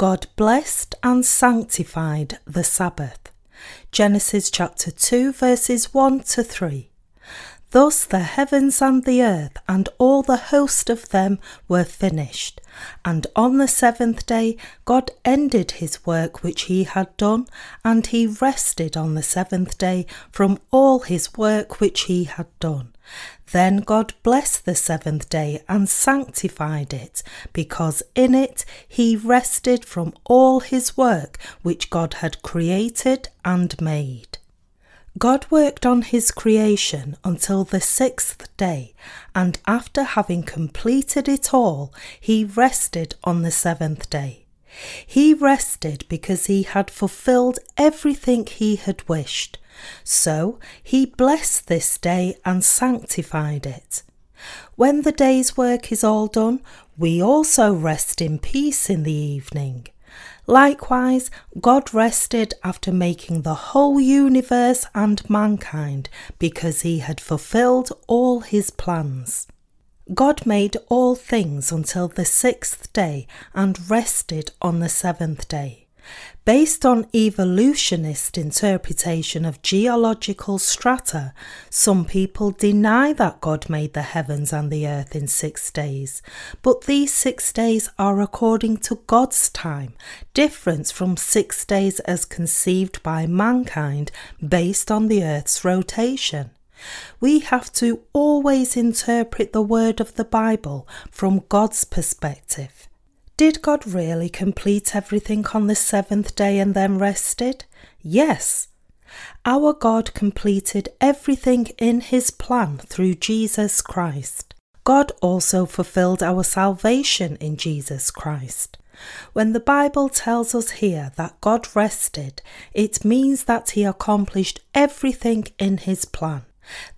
God blessed and sanctified the Sabbath. Genesis chapter 2, verses 1 to 3. Thus the heavens and the earth and all the host of them were finished. And on the seventh day God ended his work which he had done, and he rested on the seventh day from all his work which he had done. Then God blessed the seventh day and sanctified it, because in it he rested from all his work which God had created and made. God worked on his creation until the sixth day, and after having completed it all, he rested on the seventh day. He rested because he had fulfilled everything he had wished. So he blessed this day and sanctified it. When the day's work is all done, we also rest in peace in the evening. Likewise, God rested after making the whole universe and mankind because he had fulfilled all his plans. God made all things until the sixth day and rested on the seventh day. Based on evolutionist interpretation of geological strata, some people deny that God made the heavens and the earth in six days, but these six days are according to God's time, different from six days as conceived by mankind based on the earth's rotation. We have to always interpret the word of the Bible from God's perspective. Did God really complete everything on the seventh day and then rested? Yes. Our God completed everything in His plan through Jesus Christ. God also fulfilled our salvation in Jesus Christ. When the Bible tells us here that God rested, it means that He accomplished everything in His plan.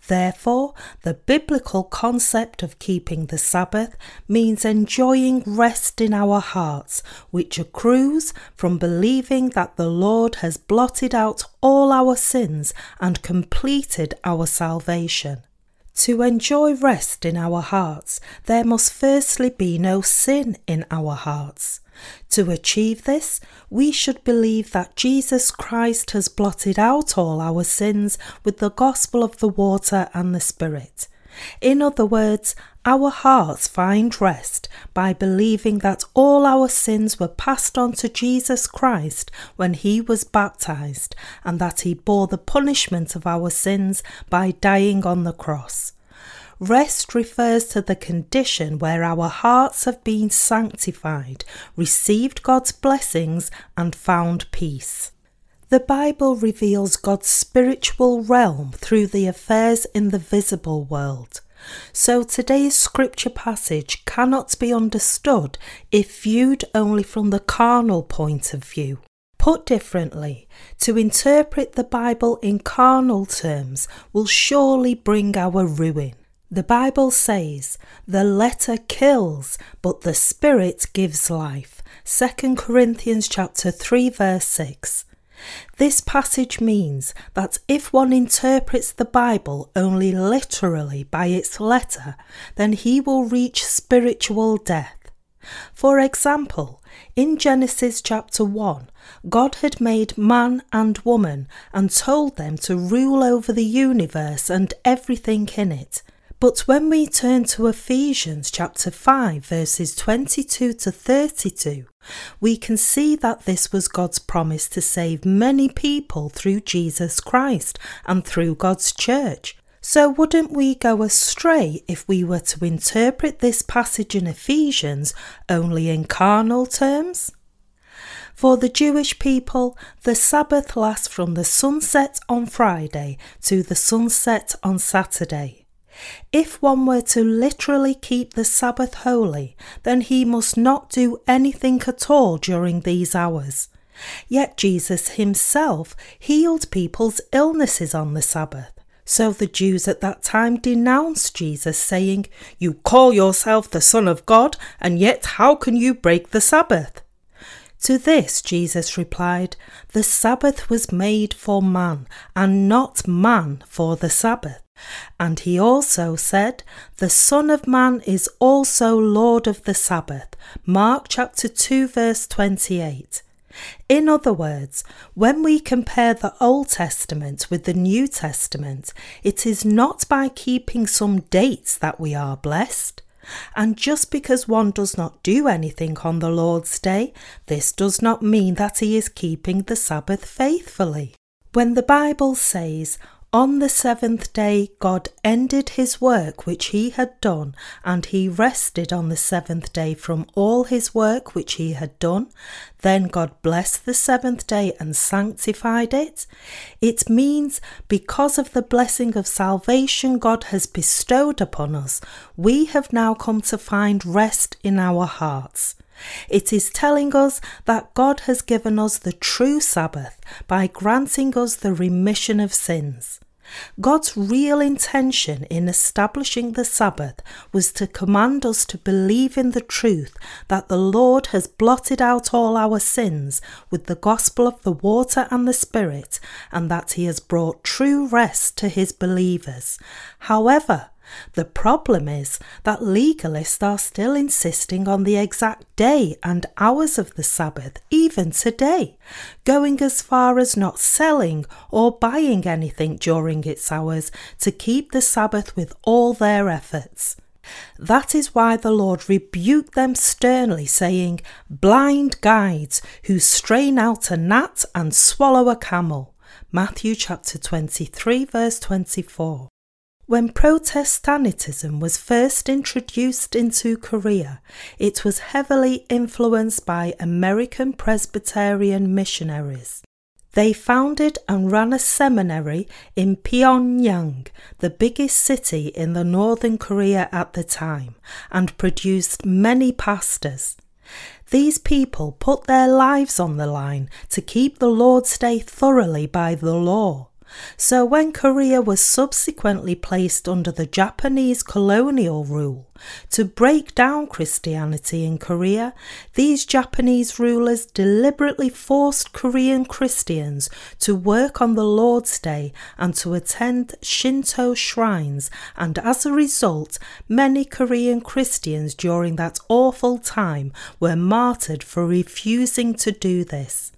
Therefore, the biblical concept of keeping the Sabbath means enjoying rest in our hearts, which accrues from believing that the Lord has blotted out all our sins and completed our salvation. To enjoy rest in our hearts, there must firstly be no sin in our hearts. To achieve this, we should believe that Jesus Christ has blotted out all our sins with the gospel of the water and the Spirit. In other words, our hearts find rest by believing that all our sins were passed on to Jesus Christ when he was baptized and that he bore the punishment of our sins by dying on the cross. Rest refers to the condition where our hearts have been sanctified, received God's blessings, and found peace. The Bible reveals God's spiritual realm through the affairs in the visible world. So today's scripture passage cannot be understood if viewed only from the carnal point of view. Put differently, to interpret the Bible in carnal terms will surely bring our ruin. The Bible says, the letter kills, but the spirit gives life. 2 Corinthians chapter 3 verse 6. This passage means that if one interprets the Bible only literally by its letter, then he will reach spiritual death. For example, in Genesis chapter 1, God had made man and woman and told them to rule over the universe and everything in it. But when we turn to Ephesians chapter 5, verses 22 to 32, we can see that this was God's promise to save many people through Jesus Christ and through God's church. So, wouldn't we go astray if we were to interpret this passage in Ephesians only in carnal terms? For the Jewish people, the Sabbath lasts from the sunset on Friday to the sunset on Saturday. If one were to literally keep the Sabbath holy, then he must not do anything at all during these hours. Yet Jesus himself healed people's illnesses on the Sabbath. So the Jews at that time denounced Jesus, saying, You call yourself the Son of God, and yet how can you break the Sabbath? To this Jesus replied, The Sabbath was made for man, and not man for the Sabbath. And he also said, The Son of Man is also Lord of the Sabbath. Mark chapter 2, verse 28. In other words, when we compare the Old Testament with the New Testament, it is not by keeping some dates that we are blessed. And just because one does not do anything on the Lord's Day, this does not mean that he is keeping the Sabbath faithfully. When the Bible says, on the seventh day, God ended his work which he had done, and he rested on the seventh day from all his work which he had done. Then God blessed the seventh day and sanctified it. It means because of the blessing of salvation God has bestowed upon us, we have now come to find rest in our hearts. It is telling us that God has given us the true Sabbath by granting us the remission of sins. God's real intention in establishing the Sabbath was to command us to believe in the truth that the Lord has blotted out all our sins with the gospel of the water and the Spirit, and that He has brought true rest to His believers. However, the problem is that legalists are still insisting on the exact day and hours of the Sabbath, even today, going as far as not selling or buying anything during its hours to keep the Sabbath with all their efforts. That is why the Lord rebuked them sternly, saying, Blind guides who strain out a gnat and swallow a camel. Matthew chapter 23, verse 24. When Protestantism was first introduced into Korea, it was heavily influenced by American Presbyterian missionaries. They founded and ran a seminary in Pyongyang, the biggest city in the northern Korea at the time, and produced many pastors. These people put their lives on the line to keep the Lord's Day thoroughly by the law. So, when Korea was subsequently placed under the Japanese colonial rule to break down Christianity in Korea, these Japanese rulers deliberately forced Korean Christians to work on the Lord's Day and to attend Shinto shrines, and as a result, many Korean Christians during that awful time were martyred for refusing to do this.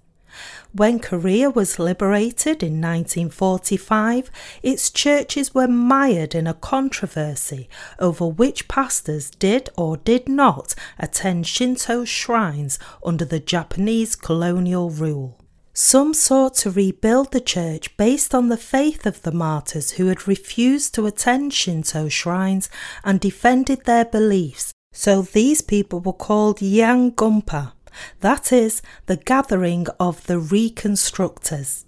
When Korea was liberated in 1945, its churches were mired in a controversy over which pastors did or did not attend Shinto shrines under the Japanese colonial rule. Some sought to rebuild the church based on the faith of the martyrs who had refused to attend Shinto shrines and defended their beliefs, so these people were called Yangonpa that is, the gathering of the reconstructors.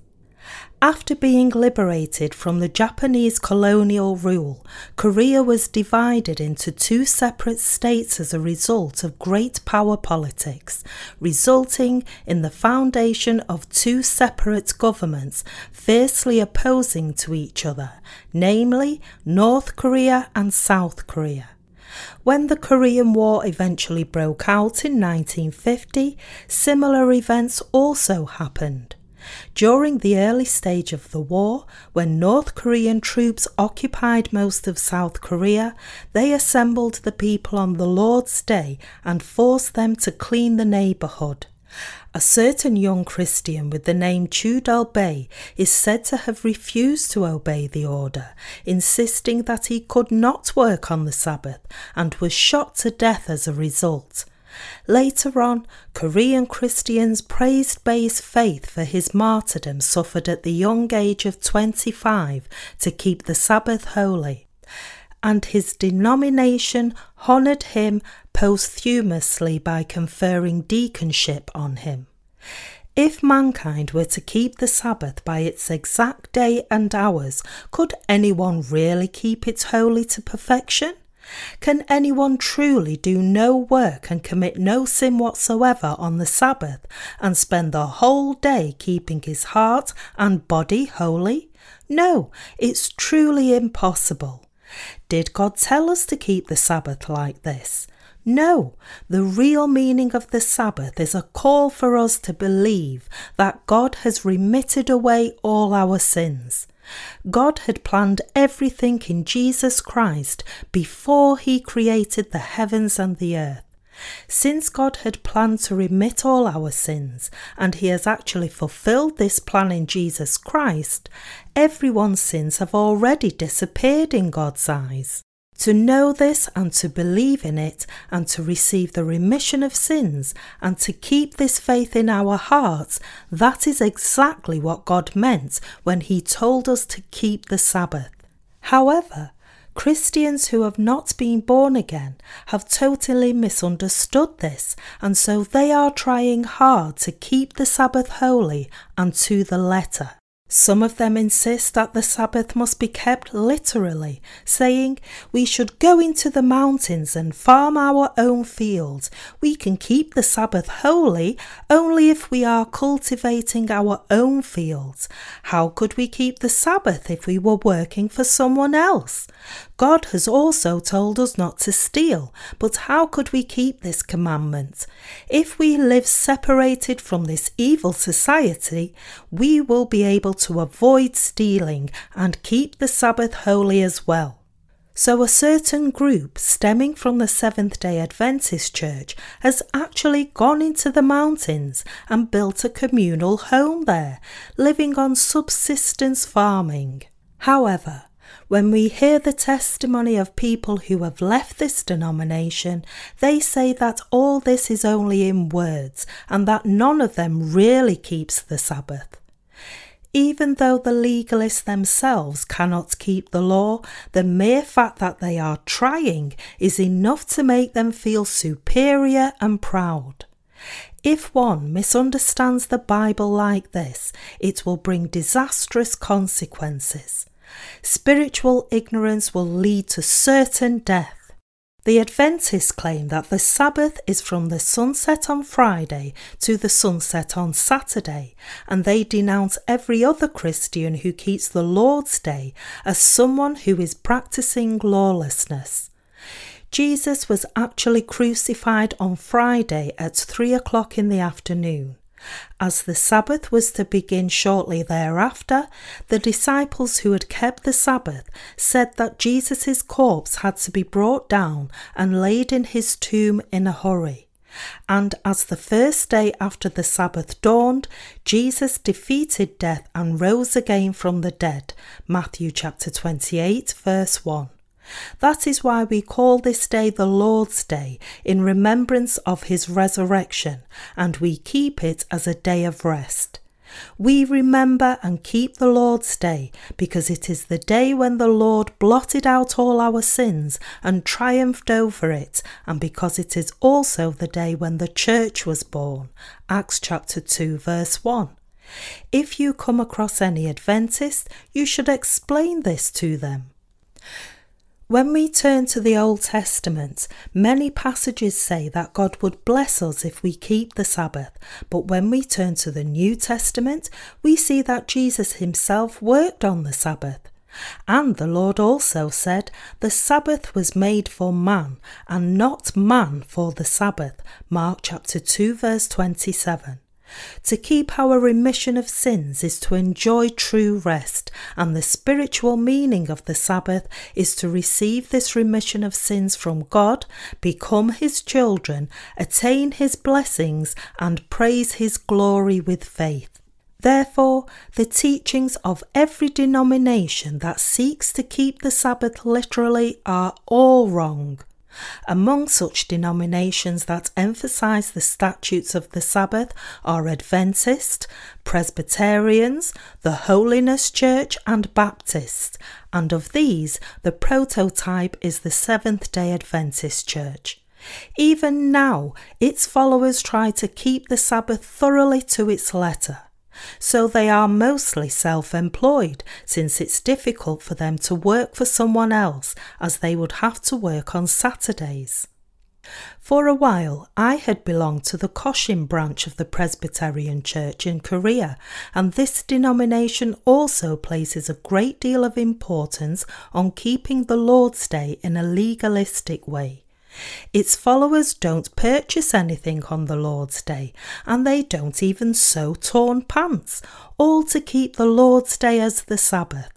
After being liberated from the Japanese colonial rule, Korea was divided into two separate states as a result of great power politics, resulting in the foundation of two separate governments fiercely opposing to each other, namely North Korea and South Korea. When the Korean War eventually broke out in 1950, similar events also happened. During the early stage of the war, when North Korean troops occupied most of South Korea, they assembled the people on the Lord's Day and forced them to clean the neighbourhood. A certain young Christian with the name Chudal Bay is said to have refused to obey the order, insisting that he could not work on the Sabbath and was shot to death as a result. Later on, Korean Christians praised Bay's faith for his martyrdom suffered at the young age of 25 to keep the Sabbath holy, and his denomination honoured him posthumously by conferring deaconship on him. If mankind were to keep the Sabbath by its exact day and hours, could anyone really keep it holy to perfection? Can anyone truly do no work and commit no sin whatsoever on the Sabbath and spend the whole day keeping his heart and body holy? No, it's truly impossible. Did God tell us to keep the Sabbath like this? No, the real meaning of the Sabbath is a call for us to believe that God has remitted away all our sins. God had planned everything in Jesus Christ before he created the heavens and the earth. Since God had planned to remit all our sins, and He has actually fulfilled this plan in Jesus Christ, everyone's sins have already disappeared in God's eyes. To know this and to believe in it and to receive the remission of sins and to keep this faith in our hearts, that is exactly what God meant when He told us to keep the Sabbath. However, Christians who have not been born again have totally misunderstood this, and so they are trying hard to keep the Sabbath holy and to the letter. Some of them insist that the Sabbath must be kept literally, saying we should go into the mountains and farm our own fields. We can keep the Sabbath holy only if we are cultivating our own fields. How could we keep the Sabbath if we were working for someone else? God has also told us not to steal, but how could we keep this commandment? If we live separated from this evil society, we will be able to avoid stealing and keep the Sabbath holy as well. So, a certain group stemming from the Seventh day Adventist Church has actually gone into the mountains and built a communal home there, living on subsistence farming. However, when we hear the testimony of people who have left this denomination, they say that all this is only in words and that none of them really keeps the Sabbath. Even though the legalists themselves cannot keep the law, the mere fact that they are trying is enough to make them feel superior and proud. If one misunderstands the Bible like this, it will bring disastrous consequences. Spiritual ignorance will lead to certain death. The Adventists claim that the Sabbath is from the sunset on Friday to the sunset on Saturday, and they denounce every other Christian who keeps the Lord's Day as someone who is practicing lawlessness. Jesus was actually crucified on Friday at three o'clock in the afternoon. As the Sabbath was to begin shortly thereafter, the disciples who had kept the Sabbath said that Jesus' corpse had to be brought down and laid in his tomb in a hurry. And as the first day after the Sabbath dawned, Jesus defeated death and rose again from the dead. Matthew chapter 28, verse 1. That is why we call this day the Lord's Day in remembrance of his resurrection, and we keep it as a day of rest. We remember and keep the Lord's Day because it is the day when the Lord blotted out all our sins and triumphed over it, and because it is also the day when the church was born. Acts chapter 2, verse 1. If you come across any Adventist, you should explain this to them. When we turn to the Old Testament, many passages say that God would bless us if we keep the Sabbath, but when we turn to the New Testament, we see that Jesus himself worked on the Sabbath. And the Lord also said, The Sabbath was made for man, and not man for the Sabbath. Mark chapter 2, verse 27. To keep our remission of sins is to enjoy true rest, and the spiritual meaning of the Sabbath is to receive this remission of sins from God, become His children, attain His blessings, and praise His glory with faith. Therefore, the teachings of every denomination that seeks to keep the Sabbath literally are all wrong. Among such denominations that emphasize the statutes of the Sabbath are Adventist, Presbyterians, the Holiness Church, and Baptist, and of these, the prototype is the Seventh day Adventist Church. Even now, its followers try to keep the Sabbath thoroughly to its letter. So they are mostly self employed, since it's difficult for them to work for someone else as they would have to work on Saturdays. For a while, I had belonged to the Koshin branch of the Presbyterian Church in Korea, and this denomination also places a great deal of importance on keeping the Lord's Day in a legalistic way. Its followers don't purchase anything on the Lord's Day, and they don't even sew torn pants, all to keep the Lord's Day as the Sabbath.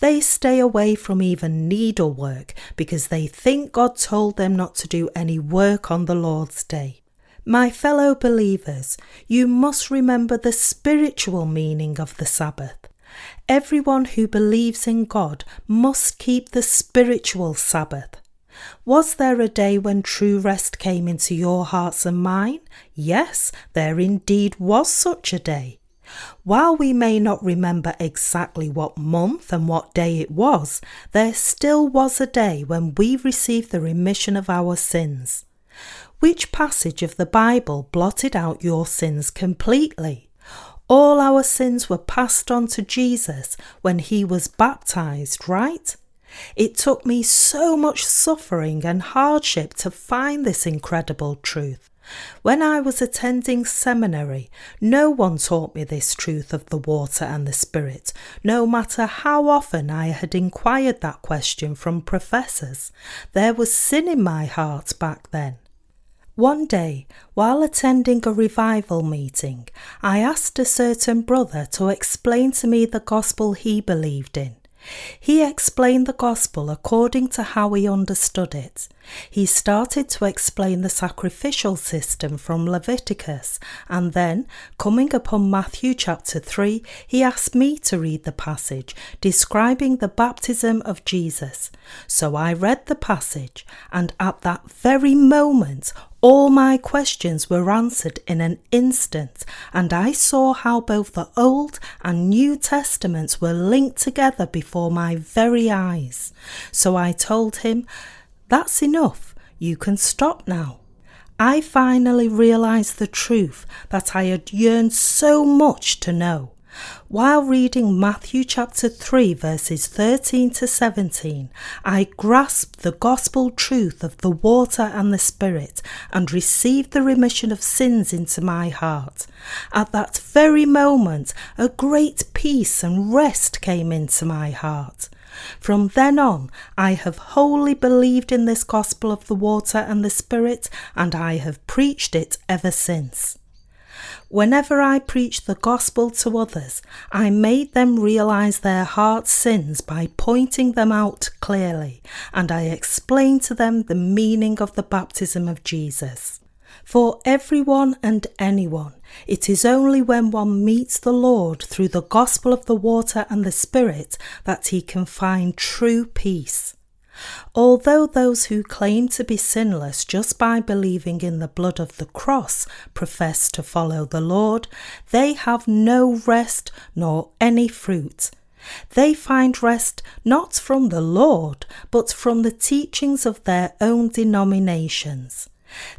They stay away from even needlework because they think God told them not to do any work on the Lord's day. My fellow believers, you must remember the spiritual meaning of the Sabbath. Everyone who believes in God must keep the spiritual Sabbath. Was there a day when true rest came into your hearts and mine? Yes, there indeed was such a day. While we may not remember exactly what month and what day it was, there still was a day when we received the remission of our sins. Which passage of the Bible blotted out your sins completely? All our sins were passed on to Jesus when he was baptized, right? It took me so much suffering and hardship to find this incredible truth. When I was attending seminary, no one taught me this truth of the water and the spirit, no matter how often I had inquired that question from professors. There was sin in my heart back then. One day, while attending a revival meeting, I asked a certain brother to explain to me the gospel he believed in. He explained the gospel according to how he understood it. He started to explain the sacrificial system from Leviticus, and then, coming upon Matthew chapter 3, he asked me to read the passage describing the baptism of Jesus. So I read the passage, and at that very moment, all my questions were answered in an instant, and I saw how both the Old and New Testaments were linked together before my very eyes. So I told him, That's enough, you can stop now. I finally realized the truth that I had yearned so much to know. While reading Matthew chapter 3, verses 13 to 17, I grasped the gospel truth of the water and the Spirit and received the remission of sins into my heart. At that very moment, a great peace and rest came into my heart. From then on, I have wholly believed in this gospel of the water and the Spirit, and I have preached it ever since. Whenever I preached the gospel to others, I made them realize their heart's sins by pointing them out clearly, and I explained to them the meaning of the baptism of Jesus. For everyone and anyone, it is only when one meets the Lord through the gospel of the water and the Spirit that he can find true peace. Although those who claim to be sinless just by believing in the blood of the cross profess to follow the Lord, they have no rest nor any fruit. They find rest not from the Lord, but from the teachings of their own denominations.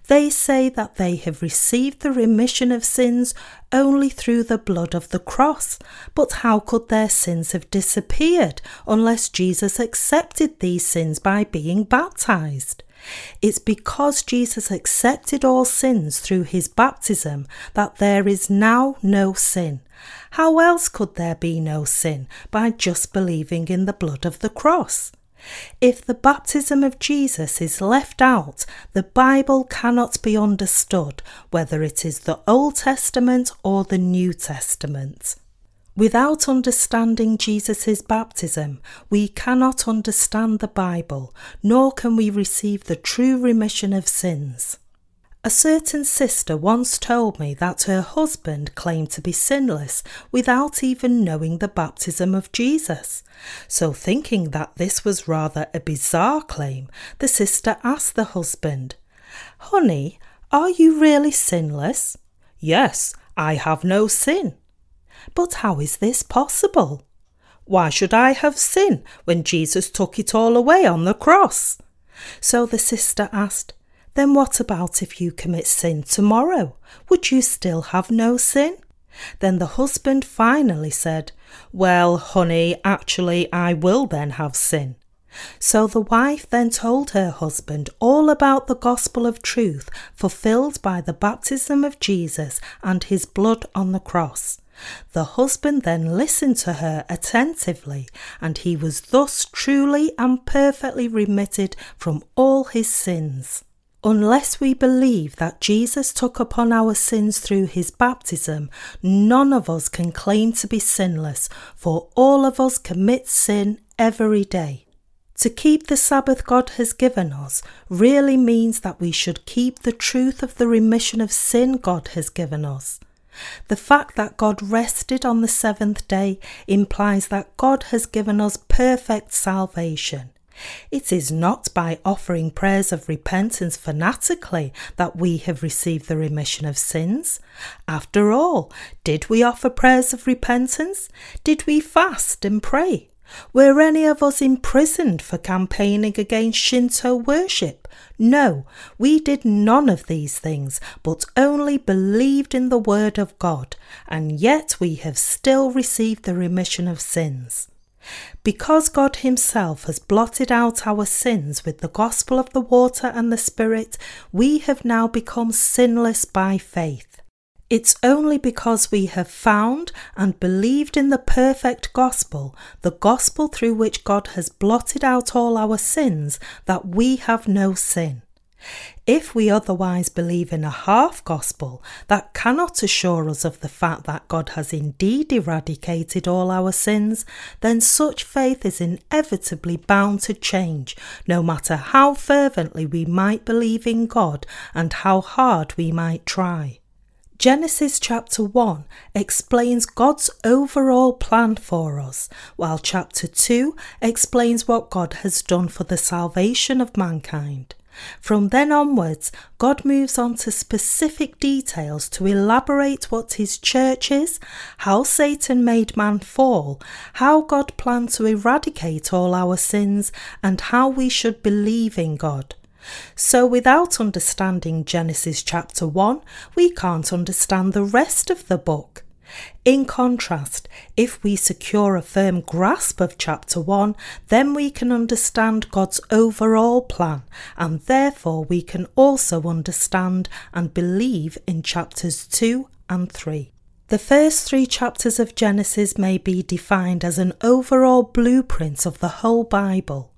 They say that they have received the remission of sins only through the blood of the cross. But how could their sins have disappeared unless Jesus accepted these sins by being baptized? It's because Jesus accepted all sins through his baptism that there is now no sin. How else could there be no sin by just believing in the blood of the cross? If the baptism of Jesus is left out, the Bible cannot be understood, whether it is the Old Testament or the New Testament. Without understanding Jesus' baptism, we cannot understand the Bible, nor can we receive the true remission of sins. A certain sister once told me that her husband claimed to be sinless without even knowing the baptism of Jesus. So, thinking that this was rather a bizarre claim, the sister asked the husband, Honey, are you really sinless? Yes, I have no sin. But how is this possible? Why should I have sin when Jesus took it all away on the cross? So the sister asked, then what about if you commit sin tomorrow? Would you still have no sin? Then the husband finally said, Well, honey, actually, I will then have sin. So the wife then told her husband all about the gospel of truth fulfilled by the baptism of Jesus and his blood on the cross. The husband then listened to her attentively, and he was thus truly and perfectly remitted from all his sins. Unless we believe that Jesus took upon our sins through his baptism, none of us can claim to be sinless, for all of us commit sin every day. To keep the Sabbath God has given us really means that we should keep the truth of the remission of sin God has given us. The fact that God rested on the seventh day implies that God has given us perfect salvation. It is not by offering prayers of repentance fanatically that we have received the remission of sins. After all, did we offer prayers of repentance? Did we fast and pray? Were any of us imprisoned for campaigning against Shinto worship? No, we did none of these things, but only believed in the Word of God, and yet we have still received the remission of sins. Because God Himself has blotted out our sins with the gospel of the water and the Spirit, we have now become sinless by faith. It's only because we have found and believed in the perfect gospel, the gospel through which God has blotted out all our sins, that we have no sin. If we otherwise believe in a half gospel, that cannot assure us of the fact that God has indeed eradicated all our sins, then such faith is inevitably bound to change, no matter how fervently we might believe in God and how hard we might try. Genesis chapter 1 explains God's overall plan for us, while chapter 2 explains what God has done for the salvation of mankind. From then onwards, God moves on to specific details to elaborate what his church is, how Satan made man fall, how God planned to eradicate all our sins, and how we should believe in God. So, without understanding Genesis chapter 1, we can't understand the rest of the book. In contrast, if we secure a firm grasp of chapter 1, then we can understand God's overall plan, and therefore we can also understand and believe in chapters 2 and 3. The first three chapters of Genesis may be defined as an overall blueprint of the whole Bible.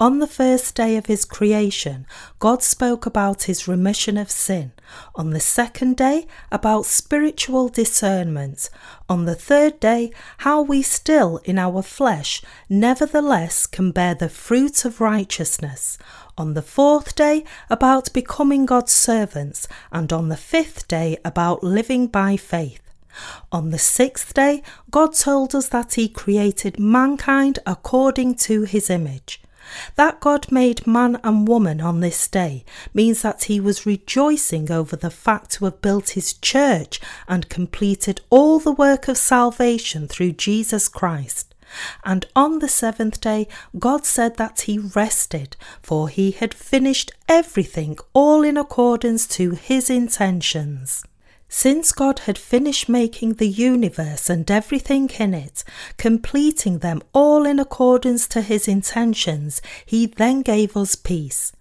On the first day of his creation, God spoke about his remission of sin. On the second day, about spiritual discernment. On the third day, how we still in our flesh nevertheless can bear the fruit of righteousness. On the fourth day, about becoming God's servants. And on the fifth day, about living by faith. On the sixth day, God told us that He created mankind according to His image. That God made man and woman on this day means that he was rejoicing over the fact to have built his church and completed all the work of salvation through Jesus Christ. And on the seventh day, God said that he rested, for he had finished everything all in accordance to his intentions. Since God had finished making the universe and everything in it, completing them all in accordance to his intentions, he then gave us peace.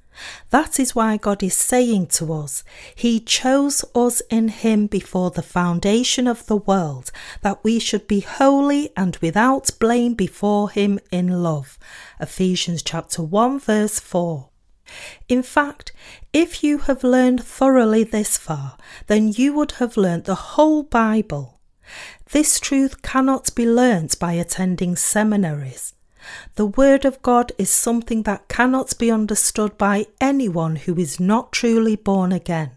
That is why God is saying to us, He chose us in Him before the foundation of the world, that we should be holy and without blame before Him in love. Ephesians chapter 1 verse 4. In fact, if you have learned thoroughly this far, then you would have learnt the whole Bible. This truth cannot be learnt by attending seminaries. The Word of God is something that cannot be understood by anyone who is not truly born again.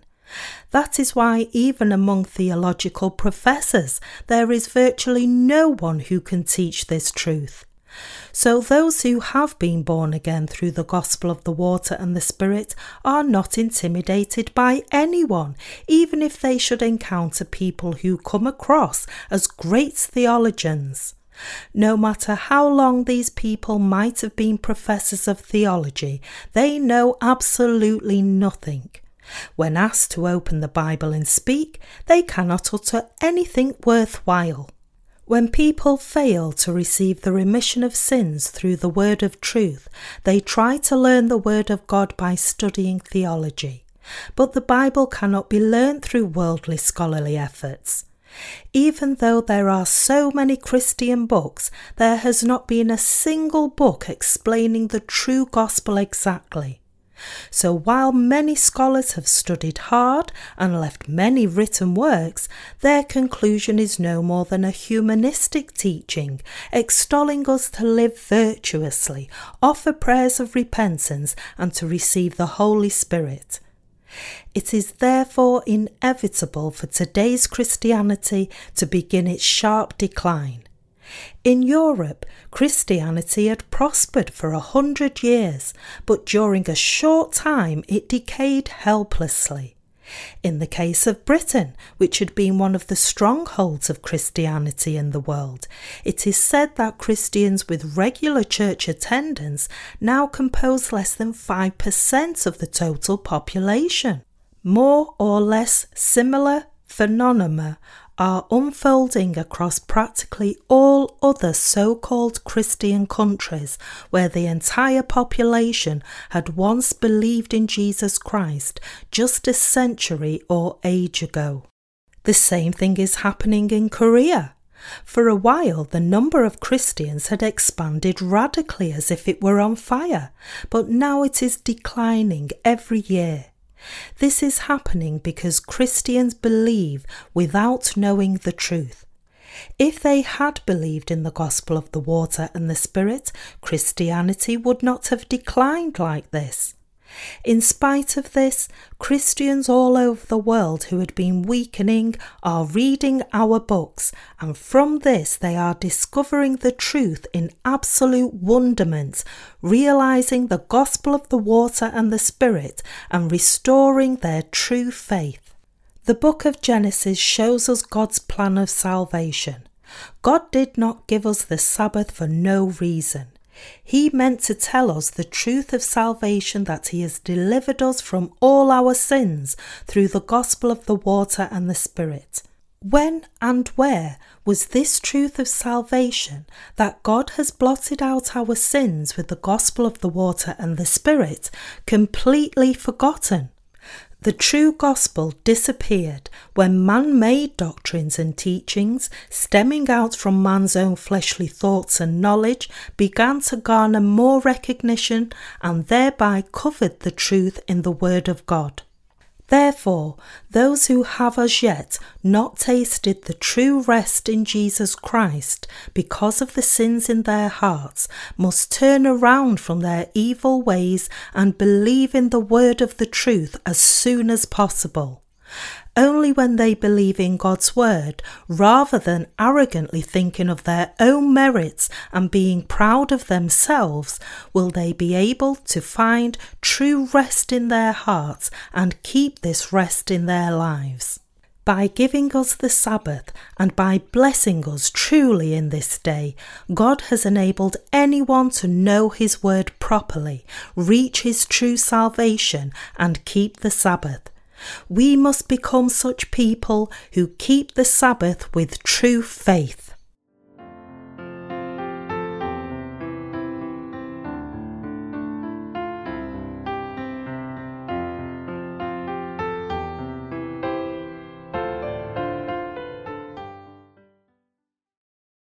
That is why, even among theological professors, there is virtually no one who can teach this truth. So those who have been born again through the gospel of the water and the Spirit are not intimidated by anyone, even if they should encounter people who come across as great theologians. No matter how long these people might have been professors of theology, they know absolutely nothing. When asked to open the Bible and speak, they cannot utter anything worthwhile. When people fail to receive the remission of sins through the word of truth, they try to learn the word of God by studying theology. But the Bible cannot be learned through worldly scholarly efforts. Even though there are so many Christian books, there has not been a single book explaining the true gospel exactly. So while many scholars have studied hard and left many written works, their conclusion is no more than a humanistic teaching, extolling us to live virtuously, offer prayers of repentance, and to receive the Holy Spirit. It is therefore inevitable for today's Christianity to begin its sharp decline. In Europe, Christianity had prospered for a hundred years, but during a short time it decayed helplessly. In the case of Britain, which had been one of the strongholds of Christianity in the world, it is said that Christians with regular church attendance now compose less than 5% of the total population. More or less similar phenomena are unfolding across practically all other so called Christian countries where the entire population had once believed in Jesus Christ just a century or age ago. The same thing is happening in Korea. For a while, the number of Christians had expanded radically as if it were on fire, but now it is declining every year. This is happening because Christians believe without knowing the truth. If they had believed in the gospel of the water and the Spirit, Christianity would not have declined like this. In spite of this, Christians all over the world who had been weakening are reading our books, and from this they are discovering the truth in absolute wonderment, realizing the gospel of the water and the Spirit, and restoring their true faith. The book of Genesis shows us God's plan of salvation. God did not give us the Sabbath for no reason. He meant to tell us the truth of salvation that He has delivered us from all our sins through the gospel of the water and the Spirit. When and where was this truth of salvation that God has blotted out our sins with the gospel of the water and the Spirit completely forgotten? The true gospel disappeared when man made doctrines and teachings, stemming out from man's own fleshly thoughts and knowledge, began to garner more recognition and thereby covered the truth in the Word of God. Therefore, those who have as yet not tasted the true rest in Jesus Christ because of the sins in their hearts must turn around from their evil ways and believe in the word of the truth as soon as possible. Only when they believe in God's word, rather than arrogantly thinking of their own merits and being proud of themselves, will they be able to find true rest in their hearts and keep this rest in their lives. By giving us the Sabbath and by blessing us truly in this day, God has enabled anyone to know His word properly, reach His true salvation, and keep the Sabbath. We must become such people who keep the Sabbath with true faith.